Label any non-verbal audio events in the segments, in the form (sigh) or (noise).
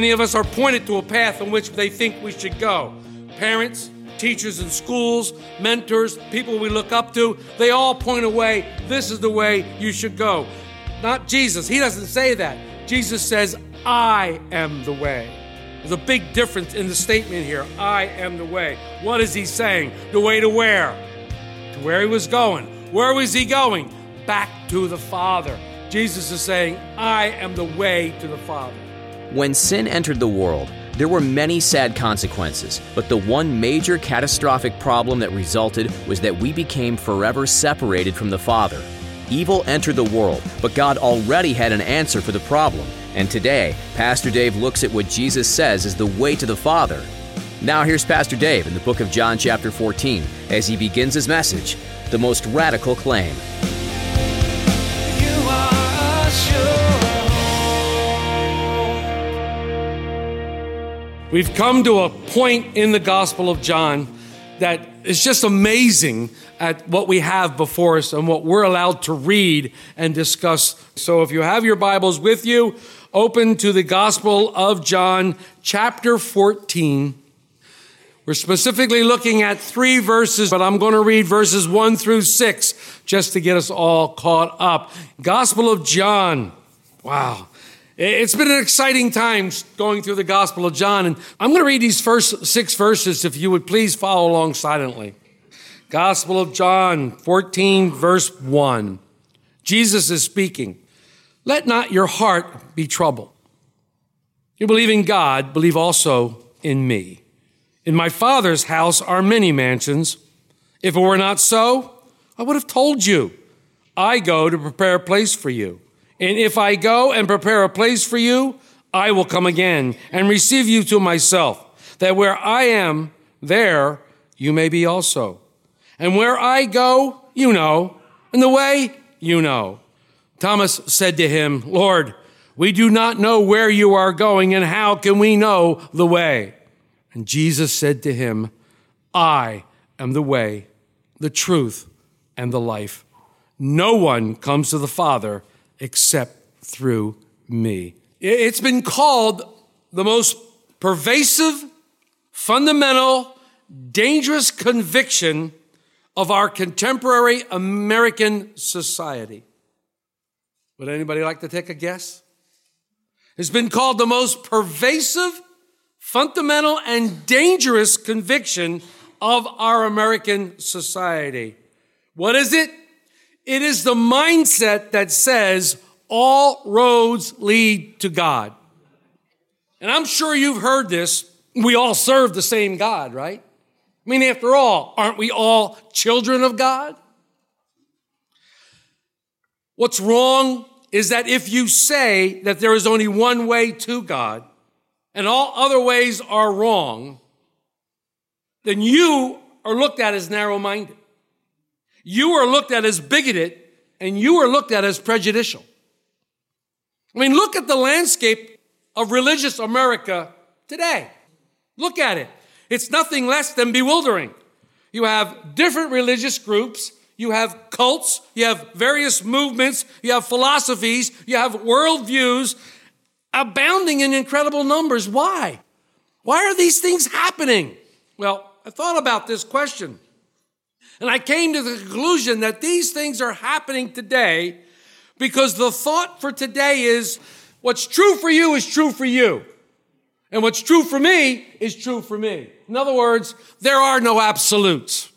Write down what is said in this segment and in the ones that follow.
Many of us are pointed to a path in which they think we should go. Parents, teachers in schools, mentors, people we look up to, they all point away, this is the way you should go. Not Jesus. He doesn't say that. Jesus says, I am the way. There's a big difference in the statement here. I am the way. What is he saying? The way to where? To where he was going. Where was he going? Back to the Father. Jesus is saying, I am the way to the Father. When sin entered the world, there were many sad consequences, but the one major catastrophic problem that resulted was that we became forever separated from the Father. Evil entered the world, but God already had an answer for the problem. And today, Pastor Dave looks at what Jesus says is the way to the Father. Now, here's Pastor Dave in the book of John, chapter 14, as he begins his message The Most Radical Claim. We've come to a point in the Gospel of John that is just amazing at what we have before us and what we're allowed to read and discuss. So if you have your Bibles with you, open to the Gospel of John, chapter 14. We're specifically looking at three verses, but I'm going to read verses one through six just to get us all caught up. Gospel of John. Wow. It's been an exciting time going through the Gospel of John, and I'm going to read these first six verses if you would please follow along silently. Gospel of John 14, verse 1. Jesus is speaking. Let not your heart be troubled. You believe in God, believe also in me. In my Father's house are many mansions. If it were not so, I would have told you. I go to prepare a place for you. And if I go and prepare a place for you, I will come again and receive you to myself, that where I am, there you may be also. And where I go, you know, and the way, you know. Thomas said to him, Lord, we do not know where you are going, and how can we know the way? And Jesus said to him, I am the way, the truth, and the life. No one comes to the Father except through me. It's been called the most pervasive, fundamental, dangerous conviction of our contemporary American society. Would anybody like to take a guess? It's been called the most pervasive, fundamental, and dangerous conviction of our American society. What is it? It is the mindset that says all roads lead to God. And I'm sure you've heard this. We all serve the same God, right? I mean, after all, aren't we all children of God? What's wrong is that if you say that there is only one way to God and all other ways are wrong, then you are looked at as narrow minded. You are looked at as bigoted and you are looked at as prejudicial. I mean, look at the landscape of religious America today. Look at it. It's nothing less than bewildering. You have different religious groups, you have cults, you have various movements, you have philosophies, you have worldviews abounding in incredible numbers. Why? Why are these things happening? Well, I thought about this question. And I came to the conclusion that these things are happening today because the thought for today is what's true for you is true for you. And what's true for me is true for me. In other words, there are no absolutes.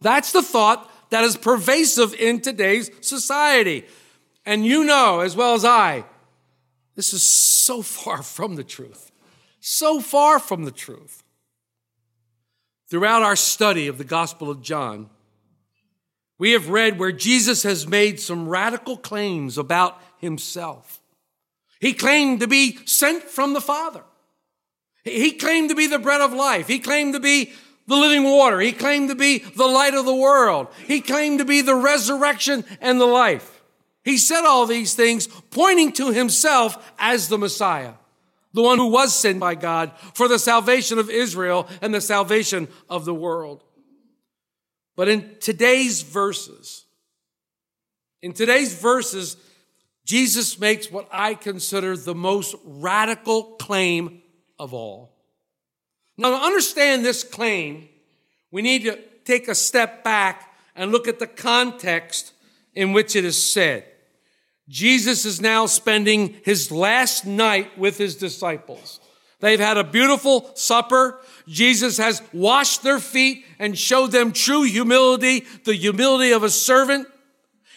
That's the thought that is pervasive in today's society. And you know as well as I, this is so far (laughs) from the truth. So far from the truth. Throughout our study of the Gospel of John, we have read where Jesus has made some radical claims about himself. He claimed to be sent from the Father. He claimed to be the bread of life. He claimed to be the living water. He claimed to be the light of the world. He claimed to be the resurrection and the life. He said all these things pointing to himself as the Messiah, the one who was sent by God for the salvation of Israel and the salvation of the world. But in today's verses, in today's verses, Jesus makes what I consider the most radical claim of all. Now, to understand this claim, we need to take a step back and look at the context in which it is said. Jesus is now spending his last night with his disciples. They've had a beautiful supper. Jesus has washed their feet and showed them true humility, the humility of a servant.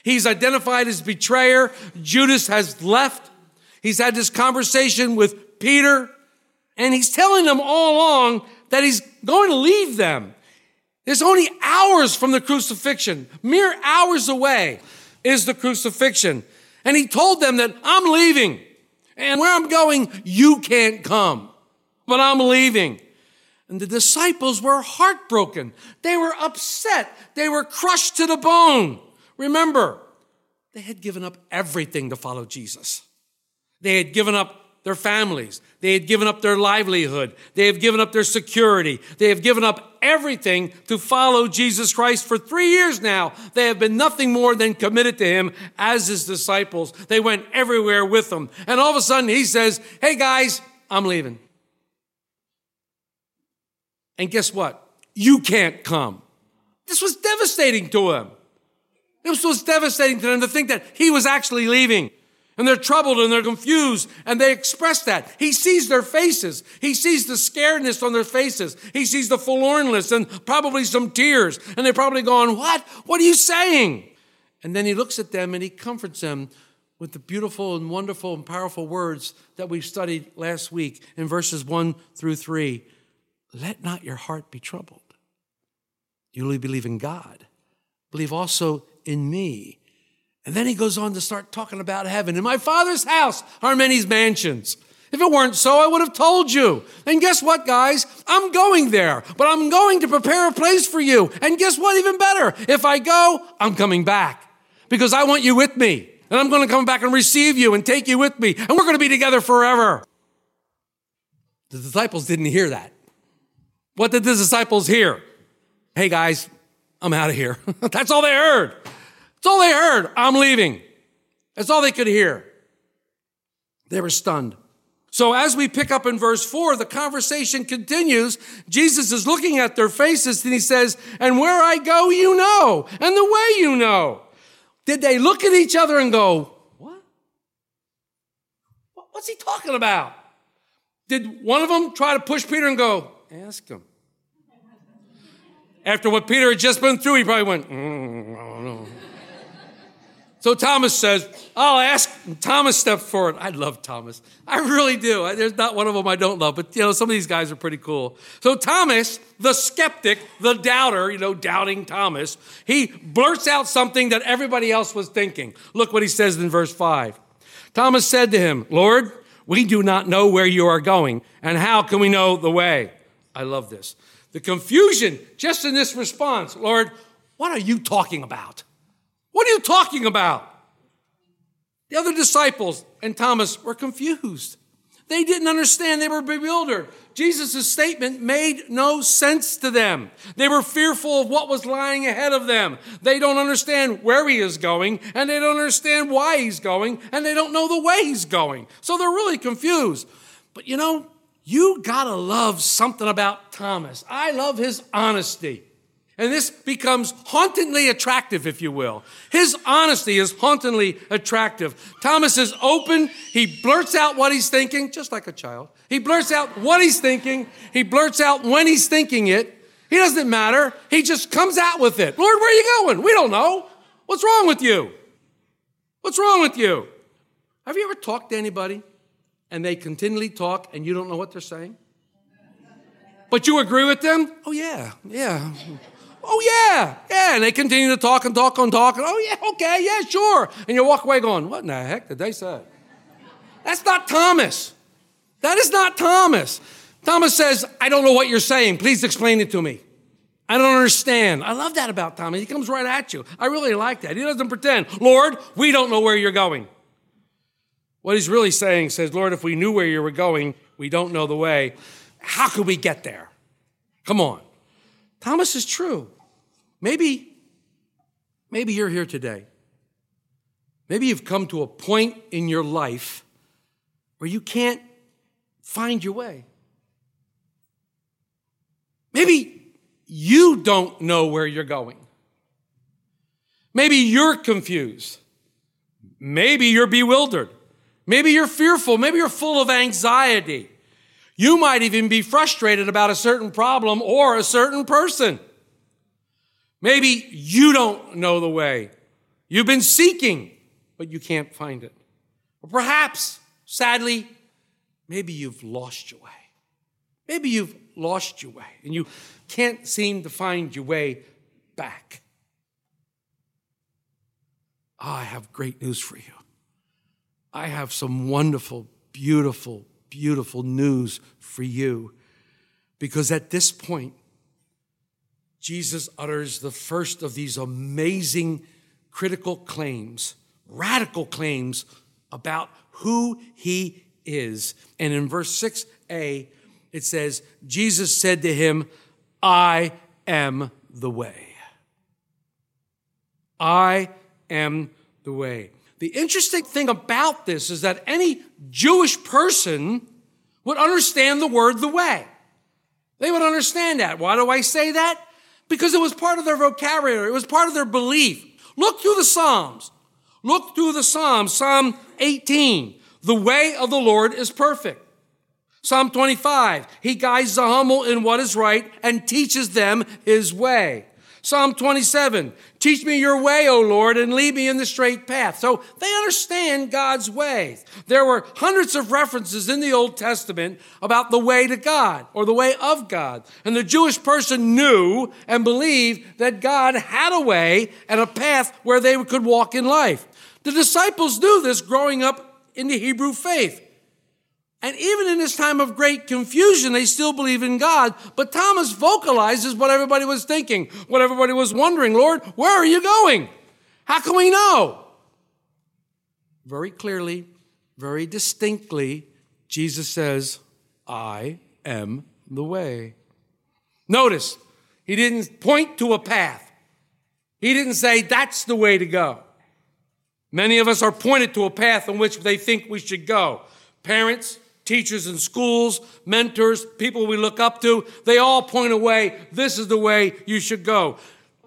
He's identified his betrayer. Judas has left. He's had this conversation with Peter, and he's telling them all along that he's going to leave them. There's only hours from the crucifixion, mere hours away is the crucifixion. And he told them that I'm leaving, and where I'm going, you can't come, but I'm leaving. And the disciples were heartbroken. They were upset. They were crushed to the bone. Remember, they had given up everything to follow Jesus. They had given up their families. They had given up their livelihood. They have given up their security. They have given up everything to follow Jesus Christ for three years now. They have been nothing more than committed to him as his disciples. They went everywhere with him. And all of a sudden he says, Hey guys, I'm leaving. And guess what? You can't come. This was devastating to him. This was devastating to them to think that he was actually leaving. And they're troubled and they're confused and they express that. He sees their faces. He sees the scaredness on their faces. He sees the forlornness and probably some tears. And they're probably going, What? What are you saying? And then he looks at them and he comforts them with the beautiful and wonderful and powerful words that we studied last week in verses one through three. Let not your heart be troubled. You only believe in God. Believe also in me. And then he goes on to start talking about heaven. In my father's house are many mansions. If it weren't so, I would have told you. And guess what, guys? I'm going there, but I'm going to prepare a place for you. And guess what? Even better. If I go, I'm coming back because I want you with me. And I'm going to come back and receive you and take you with me. And we're going to be together forever. The disciples didn't hear that. What did the disciples hear? Hey, guys, I'm out of here. (laughs) That's all they heard. That's all they heard. I'm leaving. That's all they could hear. They were stunned. So as we pick up in verse four, the conversation continues. Jesus is looking at their faces and he says, and where I go, you know, and the way you know. Did they look at each other and go, what? What's he talking about? Did one of them try to push Peter and go, ask him? After what Peter had just been through, he probably went, mm, know. So Thomas says, I'll ask. Thomas stepped forward. I love Thomas. I really do. There's not one of them I don't love, but you know, some of these guys are pretty cool. So Thomas, the skeptic, the doubter, you know, doubting Thomas, he blurts out something that everybody else was thinking. Look what he says in verse 5. Thomas said to him, Lord, we do not know where you are going, and how can we know the way? I love this. The confusion just in this response, Lord, what are you talking about? What are you talking about? The other disciples and Thomas were confused. They didn't understand. They were bewildered. Jesus' statement made no sense to them. They were fearful of what was lying ahead of them. They don't understand where he is going, and they don't understand why he's going, and they don't know the way he's going. So they're really confused. But you know, you gotta love something about Thomas. I love his honesty. And this becomes hauntingly attractive, if you will. His honesty is hauntingly attractive. Thomas is open. He blurts out what he's thinking, just like a child. He blurts out what he's thinking. He blurts out when he's thinking it. He doesn't matter. He just comes out with it. Lord, where are you going? We don't know. What's wrong with you? What's wrong with you? Have you ever talked to anybody and they continually talk and you don't know what they're saying? But you agree with them? Oh, yeah, yeah. Oh, yeah, yeah. And they continue to talk and talk and talk. And, oh, yeah, okay, yeah, sure. And you walk away going, what in the heck did they say? That's not Thomas. That is not Thomas. Thomas says, I don't know what you're saying. Please explain it to me. I don't understand. I love that about Thomas. He comes right at you. I really like that. He doesn't pretend, Lord, we don't know where you're going. What he's really saying says, Lord, if we knew where you were going, we don't know the way. How could we get there? Come on. Thomas is true. Maybe, maybe you're here today. Maybe you've come to a point in your life where you can't find your way. Maybe you don't know where you're going. Maybe you're confused. Maybe you're bewildered. Maybe you're fearful. Maybe you're full of anxiety. You might even be frustrated about a certain problem or a certain person. Maybe you don't know the way. You've been seeking, but you can't find it. Or perhaps, sadly, maybe you've lost your way. Maybe you've lost your way and you can't seem to find your way back. I have great news for you. I have some wonderful, beautiful, beautiful news for you. Because at this point, Jesus utters the first of these amazing critical claims, radical claims about who he is. And in verse 6a, it says, Jesus said to him, I am the way. I am the way. The interesting thing about this is that any Jewish person would understand the word the way. They would understand that. Why do I say that? Because it was part of their vocabulary, it was part of their belief. Look through the Psalms. Look through the Psalms. Psalm 18 The way of the Lord is perfect. Psalm 25 He guides the humble in what is right and teaches them his way. Psalm 27, teach me your way, O Lord, and lead me in the straight path. So they understand God's ways. There were hundreds of references in the Old Testament about the way to God or the way of God. And the Jewish person knew and believed that God had a way and a path where they could walk in life. The disciples knew this growing up in the Hebrew faith. And even in this time of great confusion, they still believe in God. But Thomas vocalizes what everybody was thinking, what everybody was wondering Lord, where are you going? How can we know? Very clearly, very distinctly, Jesus says, I am the way. Notice, he didn't point to a path. He didn't say, that's the way to go. Many of us are pointed to a path in which they think we should go. Parents, teachers in schools, mentors, people we look up to, they all point away, this is the way you should go.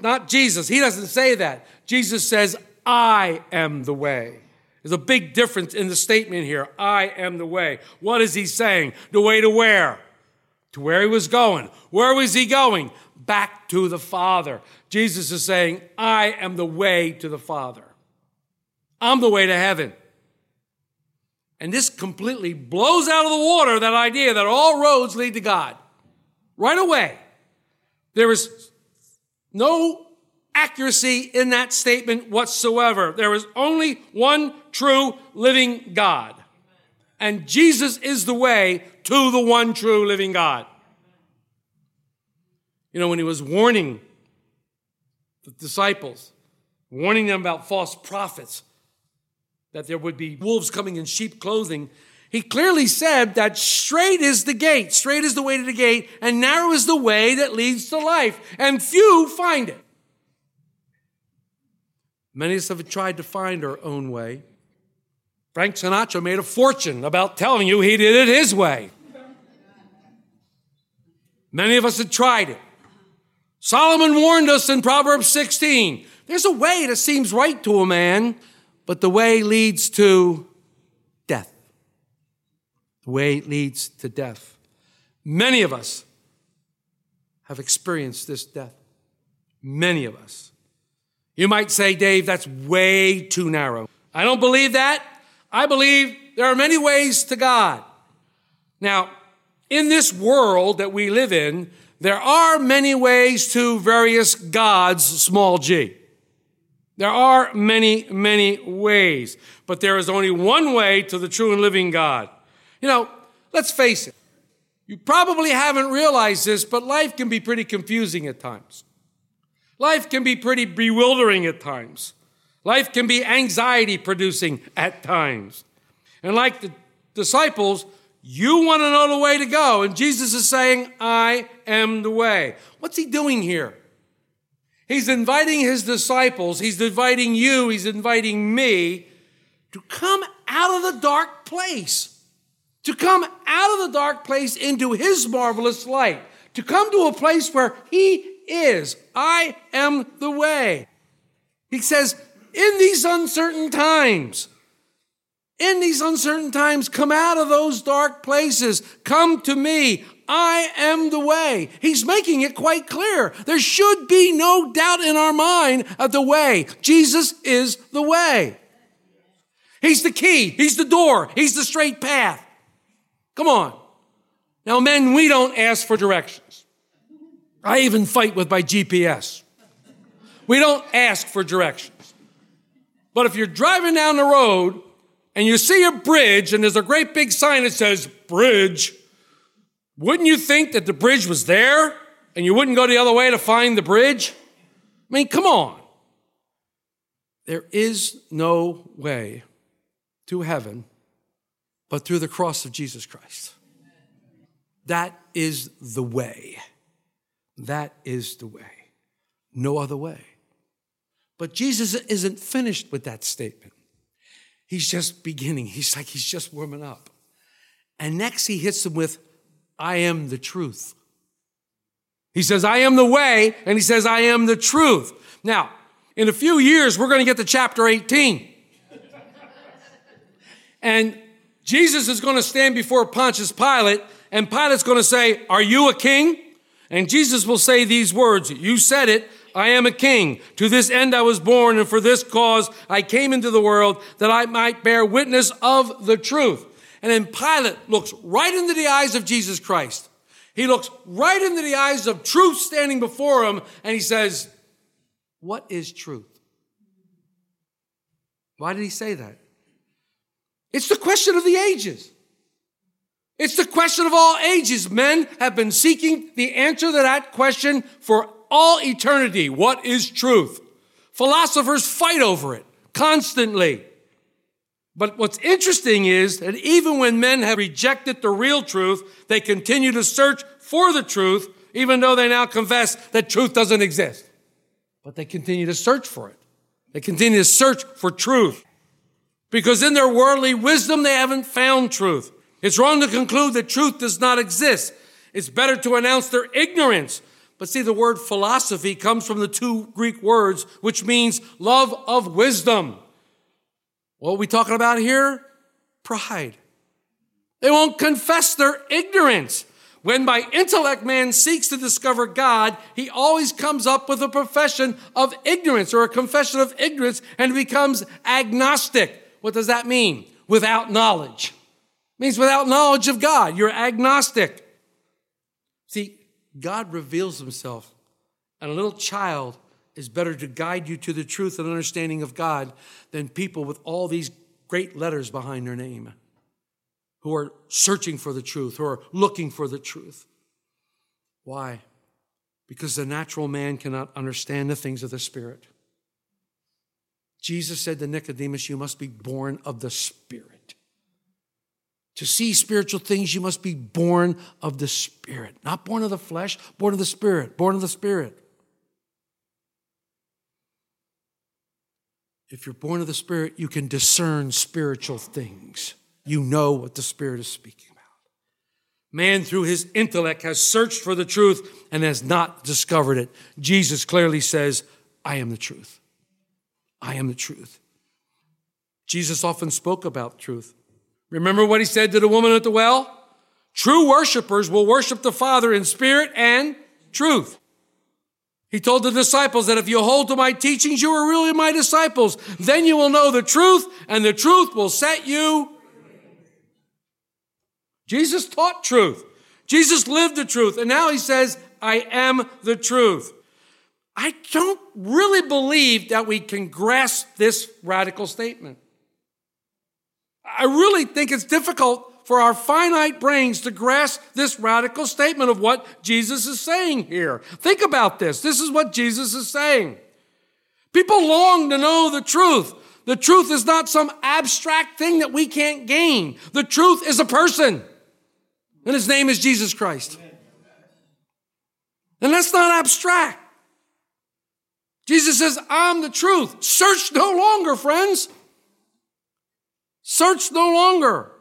Not Jesus. He doesn't say that. Jesus says, I am the way. There's a big difference in the statement here. I am the way. What is he saying? The way to where? To where he was going. Where was he going? Back to the Father. Jesus is saying, I am the way to the Father. I'm the way to heaven. And this completely blows out of the water that idea that all roads lead to God. Right away. There is no accuracy in that statement whatsoever. There is only one true living God. And Jesus is the way to the one true living God. You know, when he was warning the disciples, warning them about false prophets, that there would be wolves coming in sheep clothing, he clearly said that straight is the gate, straight is the way to the gate, and narrow is the way that leads to life, and few find it. Many of us have tried to find our own way. Frank Sinatra made a fortune about telling you he did it his way. Many of us have tried it. Solomon warned us in Proverbs 16 there's a way that seems right to a man, but the way leads to death. The way leads to death. Many of us have experienced this death. Many of us. You might say, Dave, that's way too narrow. I don't believe that. I believe there are many ways to God. Now, in this world that we live in, There are many ways to various gods, small g. There are many, many ways, but there is only one way to the true and living God. You know, let's face it. You probably haven't realized this, but life can be pretty confusing at times. Life can be pretty bewildering at times. Life can be anxiety producing at times. And like the disciples, you want to know the way to go. And Jesus is saying, I am the way. What's he doing here? He's inviting his disciples, he's inviting you, he's inviting me to come out of the dark place, to come out of the dark place into his marvelous light, to come to a place where he is. I am the way. He says, in these uncertain times, in these uncertain times, come out of those dark places. Come to me. I am the way. He's making it quite clear. There should be no doubt in our mind of the way. Jesus is the way. He's the key. He's the door. He's the straight path. Come on. Now, men, we don't ask for directions. I even fight with my GPS. We don't ask for directions. But if you're driving down the road and you see a bridge and there's a great big sign that says bridge, wouldn't you think that the bridge was there and you wouldn't go the other way to find the bridge? I mean, come on. There is no way to heaven but through the cross of Jesus Christ. That is the way. That is the way. No other way. But Jesus isn't finished with that statement. He's just beginning. He's like, he's just warming up. And next he hits them with, I am the truth. He says, I am the way, and he says, I am the truth. Now, in a few years, we're going to get to chapter 18. and Jesus is going to stand before Pontius Pilate, and Pilate's going to say, Are you a king? And Jesus will say these words You said it. I am a king. To this end I was born, and for this cause I came into the world that I might bear witness of the truth. And then Pilate looks right into the eyes of Jesus Christ. He looks right into the eyes of truth standing before him, and he says, What is truth? Why did he say that? It's the question of the ages. It's the question of all ages. Men have been seeking the answer to that question for all eternity. What is truth? Philosophers fight over it constantly. But what's interesting is that even when men have rejected the real truth, they continue to search for the truth, even though they now confess that truth doesn't exist. But they continue to search for it. They continue to search for truth. Because in their worldly wisdom, they haven't found truth. It's wrong to conclude that truth does not exist. It's better to announce their ignorance. But see, the word philosophy comes from the two Greek words, which means love of wisdom. What are we talking about here? Pride. They won't confess their ignorance. When by intellect man seeks to discover God, he always comes up with a profession of ignorance or a confession of ignorance and becomes agnostic. What does that mean? Without knowledge. It means without knowledge of God. You're agnostic. See, God reveals himself, and a little child is better to guide you to the truth and understanding of God than people with all these great letters behind their name who are searching for the truth, who are looking for the truth. Why? Because the natural man cannot understand the things of the Spirit. Jesus said to Nicodemus, You must be born of the Spirit. To see spiritual things, you must be born of the Spirit. Not born of the flesh, born of the Spirit, born of the Spirit. If you're born of the Spirit, you can discern spiritual things. You know what the Spirit is speaking about. Man, through his intellect, has searched for the truth and has not discovered it. Jesus clearly says, I am the truth. I am the truth. Jesus often spoke about truth. Remember what he said to the woman at the well? True worshipers will worship the Father in spirit and truth. He told the disciples that if you hold to my teachings, you are really my disciples. Then you will know the truth, and the truth will set you. Jesus taught truth. Jesus lived the truth. And now he says, I am the truth. I don't really believe that we can grasp this radical statement. I really think it's difficult for our finite brains to grasp this radical statement of what Jesus is saying here. Think about this. This is what Jesus is saying. People long to know the truth. The truth is not some abstract thing that we can't gain. The truth is a person, and his name is Jesus Christ. And that's not abstract. Jesus says, I'm the truth. Search no longer, friends. Search no longer.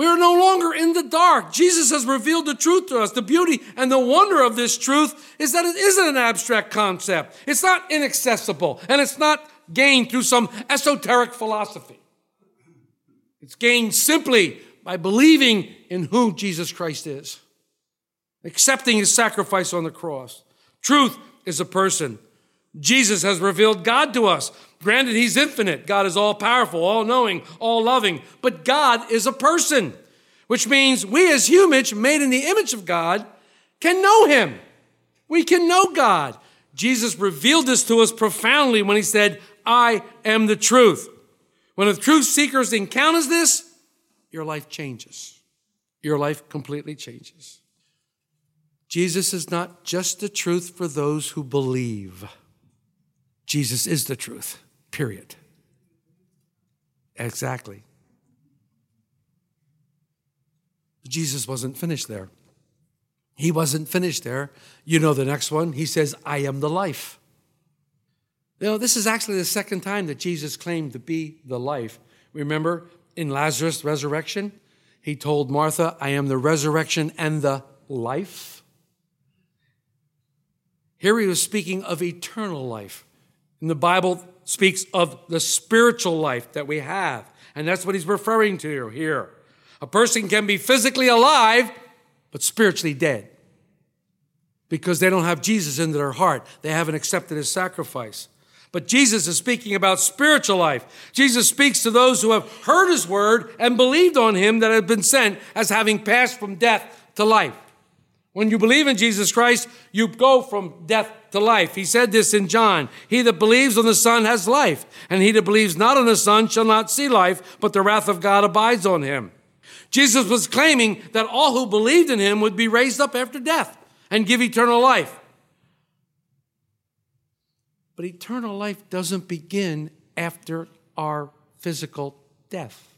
We are no longer in the dark. Jesus has revealed the truth to us. The beauty and the wonder of this truth is that it isn't an abstract concept. It's not inaccessible and it's not gained through some esoteric philosophy. It's gained simply by believing in who Jesus Christ is, accepting his sacrifice on the cross. Truth is a person. Jesus has revealed God to us. Granted, he's infinite. God is all powerful, all knowing, all loving. But God is a person, which means we as humans, made in the image of God, can know him. We can know God. Jesus revealed this to us profoundly when he said, I am the truth. When a truth seeker encounters this, your life changes. Your life completely changes. Jesus is not just the truth for those who believe. Jesus is the truth, period. Exactly. Jesus wasn't finished there. He wasn't finished there. You know the next one. He says, I am the life. You know, this is actually the second time that Jesus claimed to be the life. Remember in Lazarus' resurrection? He told Martha, I am the resurrection and the life. Here he was speaking of eternal life. And the Bible speaks of the spiritual life that we have. And that's what he's referring to here. A person can be physically alive, but spiritually dead. Because they don't have Jesus in their heart. They haven't accepted his sacrifice. But Jesus is speaking about spiritual life. Jesus speaks to those who have heard his word and believed on him that have been sent as having passed from death to life. When you believe in Jesus Christ, you go from death to life. He said this in John He that believes on the Son has life, and he that believes not on the Son shall not see life, but the wrath of God abides on him. Jesus was claiming that all who believed in him would be raised up after death and give eternal life. But eternal life doesn't begin after our physical death.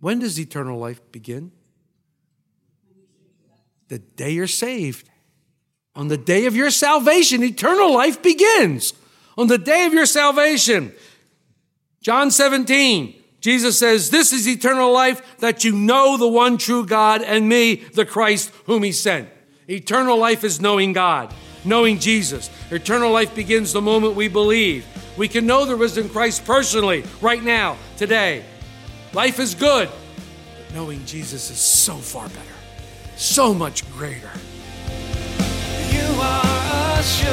When does eternal life begin? The day you're saved. On the day of your salvation, eternal life begins. On the day of your salvation. John 17, Jesus says, This is eternal life, that you know the one true God and me, the Christ whom he sent. Eternal life is knowing God, knowing Jesus. Eternal life begins the moment we believe. We can know the risen Christ personally, right now, today. Life is good, but knowing Jesus is so far better, so much greater. You are a sure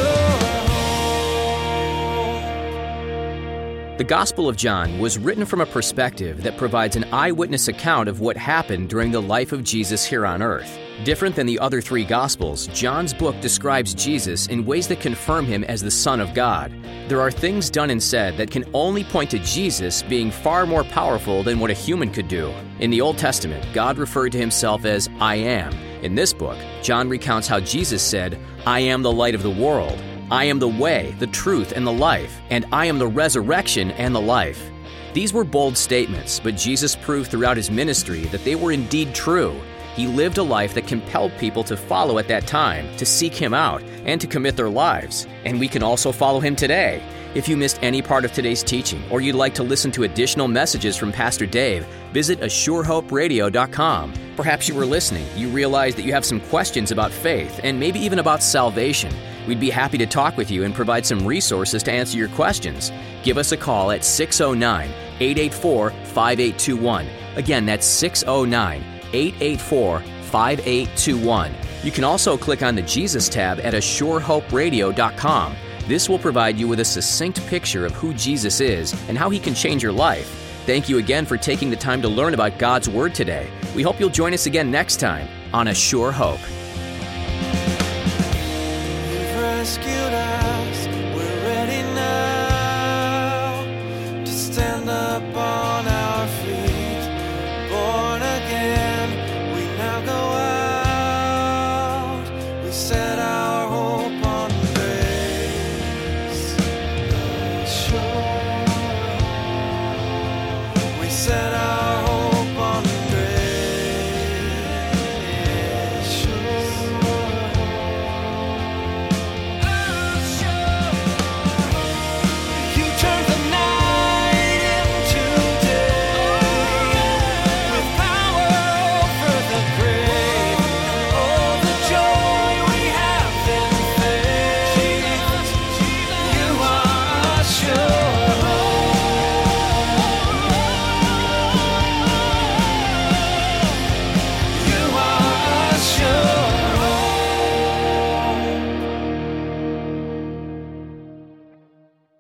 hope. The Gospel of John was written from a perspective that provides an eyewitness account of what happened during the life of Jesus here on earth. Different than the other three Gospels, John's book describes Jesus in ways that confirm him as the Son of God. There are things done and said that can only point to Jesus being far more powerful than what a human could do. In the Old Testament, God referred to himself as I am. In this book, John recounts how Jesus said, I am the light of the world. I am the way, the truth, and the life, and I am the resurrection and the life. These were bold statements, but Jesus proved throughout his ministry that they were indeed true. He lived a life that compelled people to follow at that time, to seek him out, and to commit their lives. And we can also follow him today. If you missed any part of today's teaching, or you'd like to listen to additional messages from Pastor Dave, visit ASureHopeRadio.com. Perhaps you were listening, you realized that you have some questions about faith, and maybe even about salvation. We'd be happy to talk with you and provide some resources to answer your questions. Give us a call at 609 884 5821. Again, that's 609 884 5821. You can also click on the Jesus tab at ASureHopeRadio.com. This will provide you with a succinct picture of who Jesus is and how he can change your life. Thank you again for taking the time to learn about God's Word today. We hope you'll join us again next time. on A Sure Hope.